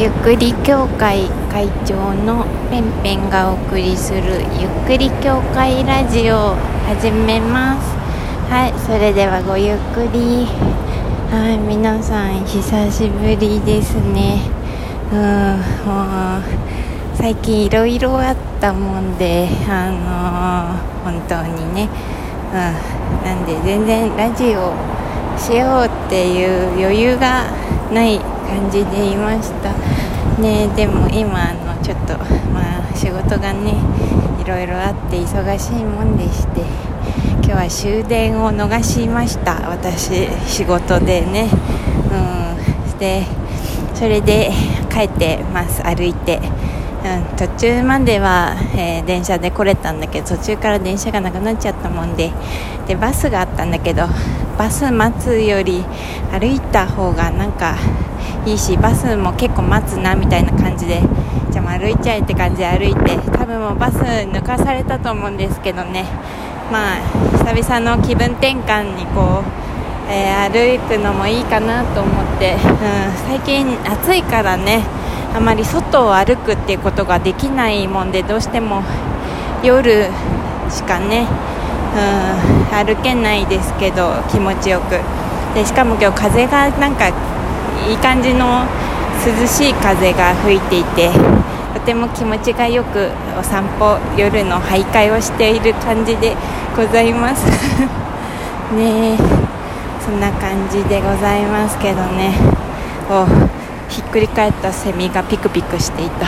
ゆっくり協会会長のペンペンがお送りするゆっくり協会ラジオを始めます。はいそれではごゆっくり。はい皆さん久しぶりですね。うんもう最近いろいろあったもんであのー、本当にね。うんなんで全然ラジオしようっていう余裕がない感じでいましたね。でも今あのちょっとまあ仕事がねいろいろあって忙しいもんでして今日は終電を逃しました。私仕事でね。うん。でそれで帰ってます。歩いて。うん、途中までは、えー、電車で来れたんだけど途中から電車がなくなっちゃったもんで。でバスがあったんだけどバス待つより歩いた方がなんかいいしバスも結構待つなみたいな感じで。じゃあ歩いちゃえって感じで歩いて多分もうバス抜かされたと思うんですけどね。まあ久々の気分転換にこう、えー、歩くのもいいかなと思って、うん、最近暑いからねあまり外を歩くっていうことができないもんでどうしても夜しかね、歩けないですけど気持ちよく。でしかも今日風がなんかいい感じの涼しい風が吹いていてとても気持ちがよくお散歩夜の徘徊をしている感じでございます。ねそんな感じでございますけどね。おひっくり返ったセミがピクピクしていた。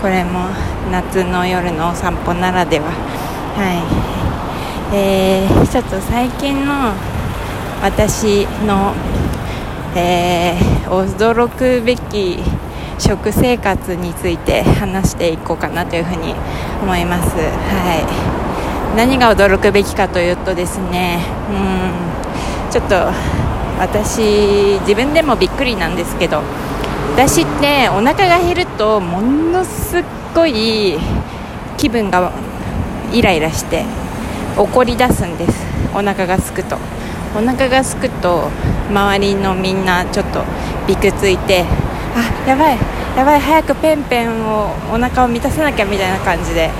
これも夏の夜のお散歩ならでは。はい。えー、ちょっと最近の私のえー、驚くべき食生活について話していこうかなというふうに思います、はい、何が驚くべきかというとですねうんちょっと私自分でもびっくりなんですけど私ってお腹が減るとものすっごい気分がイライラして怒り出すんです。お腹が空くと。お腹がすくと周りのみんなちょっとびくついてあやばいやばい早くペンペンをお腹を満たせなきゃみたいな感じで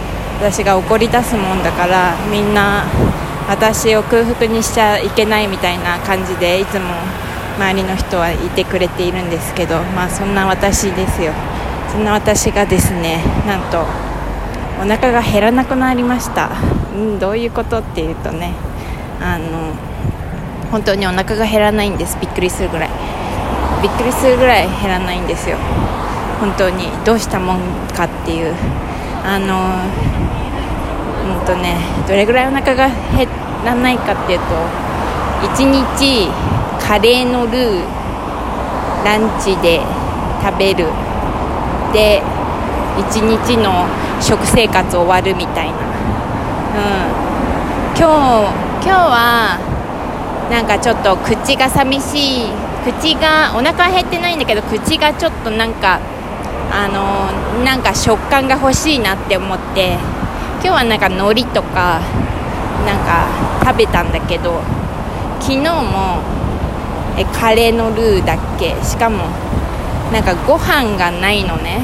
私が怒り出すもんだからみんな私を空腹にしちゃいけないみたいな感じでいつも周りの人はいてくれているんですけどまあそんな私ですよ。そんな私がですねなんとお腹が減らなくなりました、ん、どういうことっていうとねあの本当にお腹が減らないんです。びっくりするぐらい。びっくりするぐらい減らないんですよ。本当にどうしたもんかっていう。あのうんとねどれぐらいお腹が減らないかっていうと1日カレーのルーランチで食べる。で1日の食生活終わるみたいな。今日今日はなんかちょっと口が寂しい。口がお腹は減ってないんだけど口がちょっとなんかあのなんか食感が欲しいなって思って今日はなんか海苔とかなんか食べたんだけど昨日もえカレーのルーだっけ？しかもなんかご飯がないのね。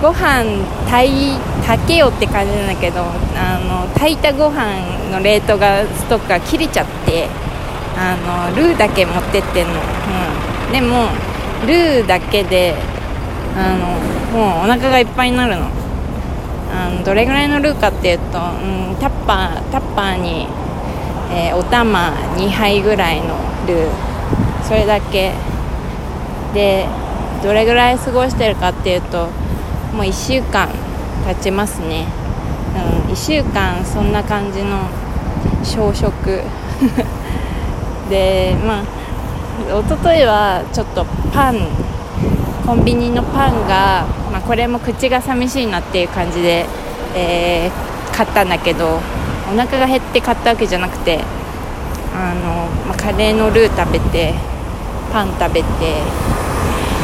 ご飯炊炊けよって感じなんだけどあの炊いたご飯の冷凍がストックが切れちゃってあのルーだけ持ってってんの、うん、でもルーだけであのもうお腹がいっぱいになるの。あのどれぐらいのルーかっていうと、うん、タッパータッパーに、えー、お玉2杯ぐらいのルー。それだけ。でどれぐらい過ごしてるかっていうともう1週間経ちますね、うん、1週間そんな感じの小食。でまあ一昨日はちょっとパンコンビニのパンが、まあ、これも口が寂しいなっていう感じで、えー、買ったんだけどお腹が減って買ったわけじゃなくてあの、まあ、カレーのルー食べてパン食べて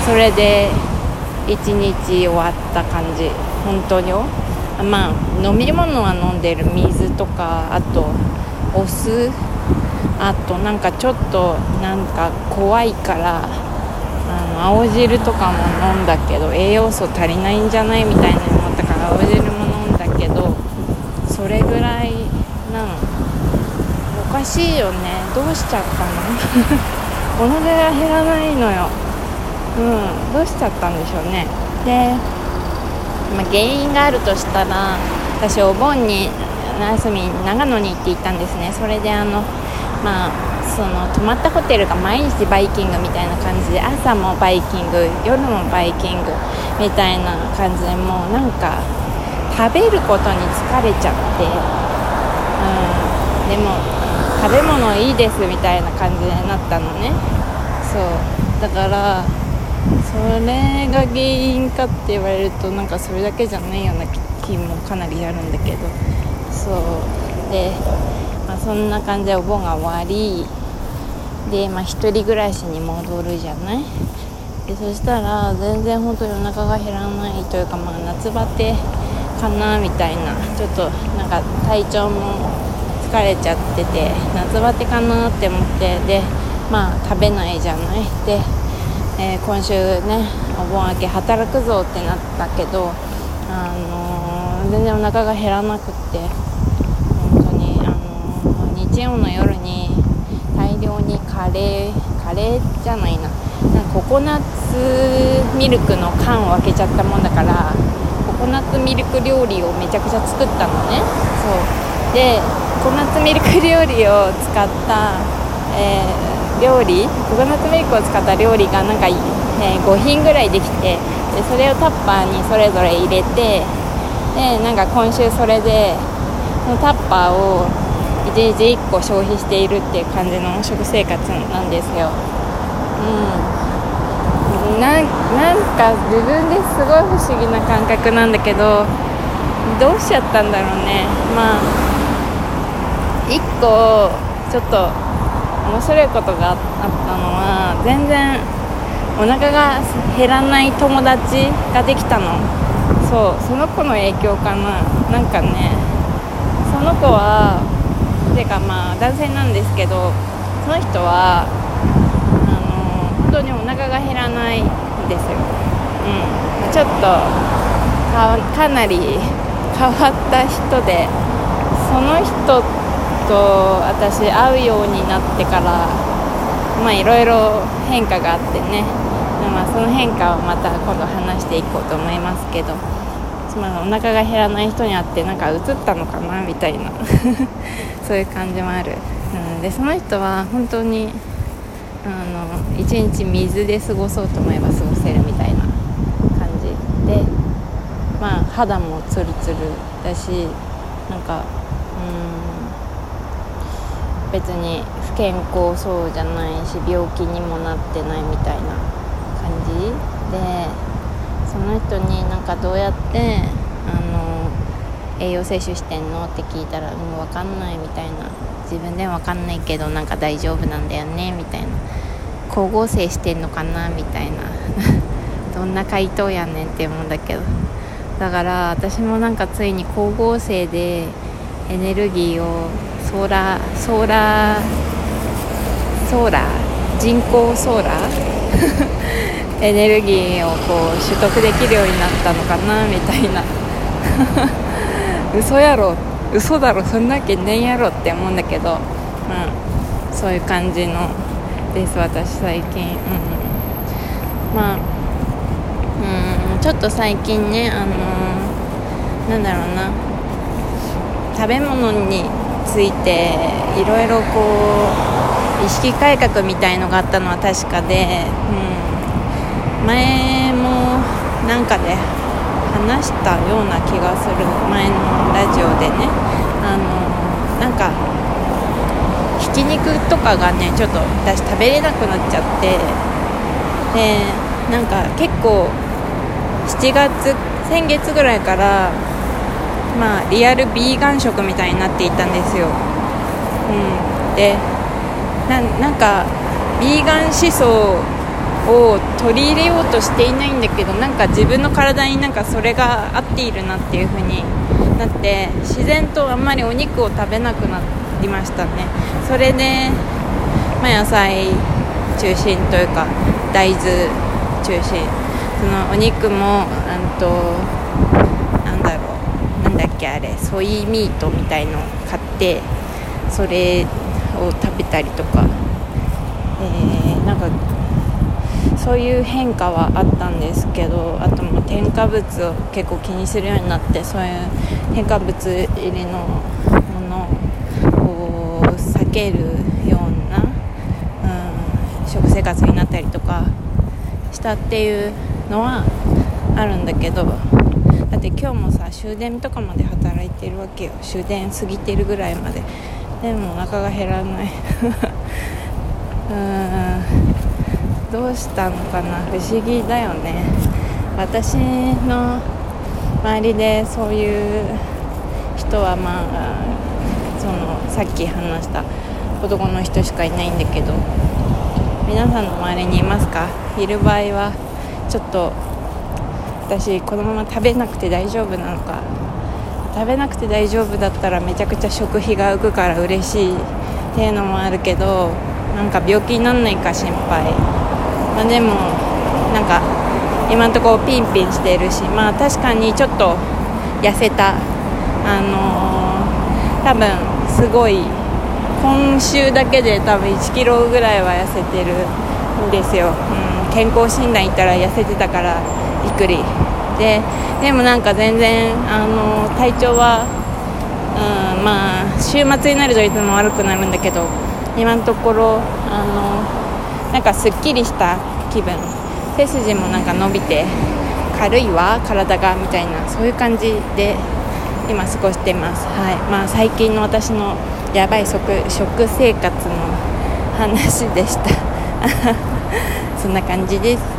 それで一日終わった感じ。本当に？まあ飲み物は飲んでる水とかあとお酢。あとなんかちょっとなんか怖いからあの青汁とかも飲んだけど栄養素足りないんじゃないみたいに思ったから青汁も飲んだけどそれぐらいなのおかしいよね。どうしちゃったの？お腹が減らないのよ。うん。どうしちゃったんでしょうね。で、まあ、原因があるとしたら私お盆に夏休み長野に行っていたんですね。それであのまあその泊まったホテルが毎日バイキングみたいな感じで朝もバイキング夜もバイキングみたいな感じでもうなんか食べることに疲れちゃって、うん、でも食べ物いいですみたいな感じになったのね。そう。だからそれが原因かって言われるとなんかそれだけじゃないような気もかなりあるんだけど。そう。で、まあ、そんな感じでお盆が終わり。で、まあ、1人暮らしに戻るじゃない？でそしたら全然本当にお腹が減らないというか、まあ、夏バテかなみたいな。ちょっとなんか体調も疲れちゃってて夏バテかなって思ってでまあ食べないじゃない？で、えー、今週ねお盆明け働くぞってなったけど、あのー、全然お腹が減らなくって本当に、あのー、日曜の夜に大量にカレーカレーじゃないななんかココナッツミルクの缶を開けちゃったもんだからココナッツミルク料理をめちゃくちゃ作ったのね。そう。でココナッツミルク料理を使った、えー、料理ココナッツミルクを使った料理がなんか、えー、5品ぐらいできてでそれをタッパーにそれぞれ入れてでなんか今週それでそのタッパーを1日1個消費しているっていう感じの食生活なんですよ。うん、ななんか自分ですごい不思議な感覚なんだけどどうしちゃったんだろうねまあ1個ちょっと面白いことがあったのは全然お腹が減らない友達ができたの。そうその子の影響かな。なんかねその子はてかまあ男性なんですけどその人はあの本当にお腹が減らないんですよ、うん、ちょっとかなり変わった人でその人と私会うようになってからまあいろいろ変化があってね、まあ、その変化をまた今度話していこうと思いますけど、まあ、お腹が減らない人に会ってなんか映ったのかなみたいな そういう感じもある、うん、でその人は本当にあの一日水で過ごそうと思えば過ごせるみたいな感じでまあ肌もツルツルだしなんかうん別に不健康そうじゃないし病気にもなってないみたいな感じ？でその人になんかどうやってあの栄養摂取してんの？って聞いたらもう分かんないみたいな。自分では分かんないけどなんか大丈夫なんだよね？みたいな。光合成してんのかな？みたいな。どんな回答やねんって思うんだけど。だから私もなんかついに光合成でエネルギーをソーラーソーラーソーラー人工ソーラー？エネルギーをこう取得できるようになったのかなみたいな。嘘やろ。嘘だろ。そんなわけねえやろって思うんだけど、うん、そういう感じのです私最近、うん、まあ、うん、ちょっと最近ねあのー、なんだろうな。食べ物についていろいろこう意識改革みたいのがあったのは確かで、うん、前もなんかで話したような気がする。前のラジオでね。あのなんかひき肉とかがねちょっと私食べれなくなっちゃって。でなんか結構7月先月ぐらいからまあリアルビーガン食みたいになっていたんですよ、うん、でなんかビーガン思想を取り入れようとしていないんだけどなんか自分の体になんかそれが合っているなっていう風になって自然とあんまりお肉を食べなくなりましたね。それで、まあ、野菜中心というか大豆中心そのお肉もあとなんだろうだっけあれソイミートみたいのを買ってそれを食べたりとか、えー、なんかそういう変化はあったんですけどあともう添加物を結構気にするようになってそういう添加物入りのものを避けるような、うん、食生活になったりとかしたっていうのはあるんだけどだって今日もさ終電とかまで働いてるわけよ。終電過ぎてるぐらいまで。でもお腹が減らない。うん。どうしたのかな。不思議だよね。私の周りでそういう人はまあそのさっき話した男の人しかいないんだけど。皆さんの周りにいますか？いる場合はちょっと私このまま食べなくて大丈夫なのか。食べなくて大丈夫だったらめちゃくちゃ食費が浮くから嬉しいっていうのもあるけどなんか病気にならないか心配。まあ、でもなんか今のところピンピンしてるしまあ確かにちょっと痩せた。あのー、多分すごい今週だけで多分1キロぐらいは痩せてるんですよ、うん、健康診断行ったら痩せてたからびっくり。ででもなんか全然、あの、体調は、うん、まあ週末になるといつも悪くなるんだけど今のところあのなんかすっきりした気分。背筋もなんか伸びて軽いわ体がみたいなそういう感じで今過ごしてます、はい。まあ、最近の私のやばい食食生活の話でした。そんな感じです。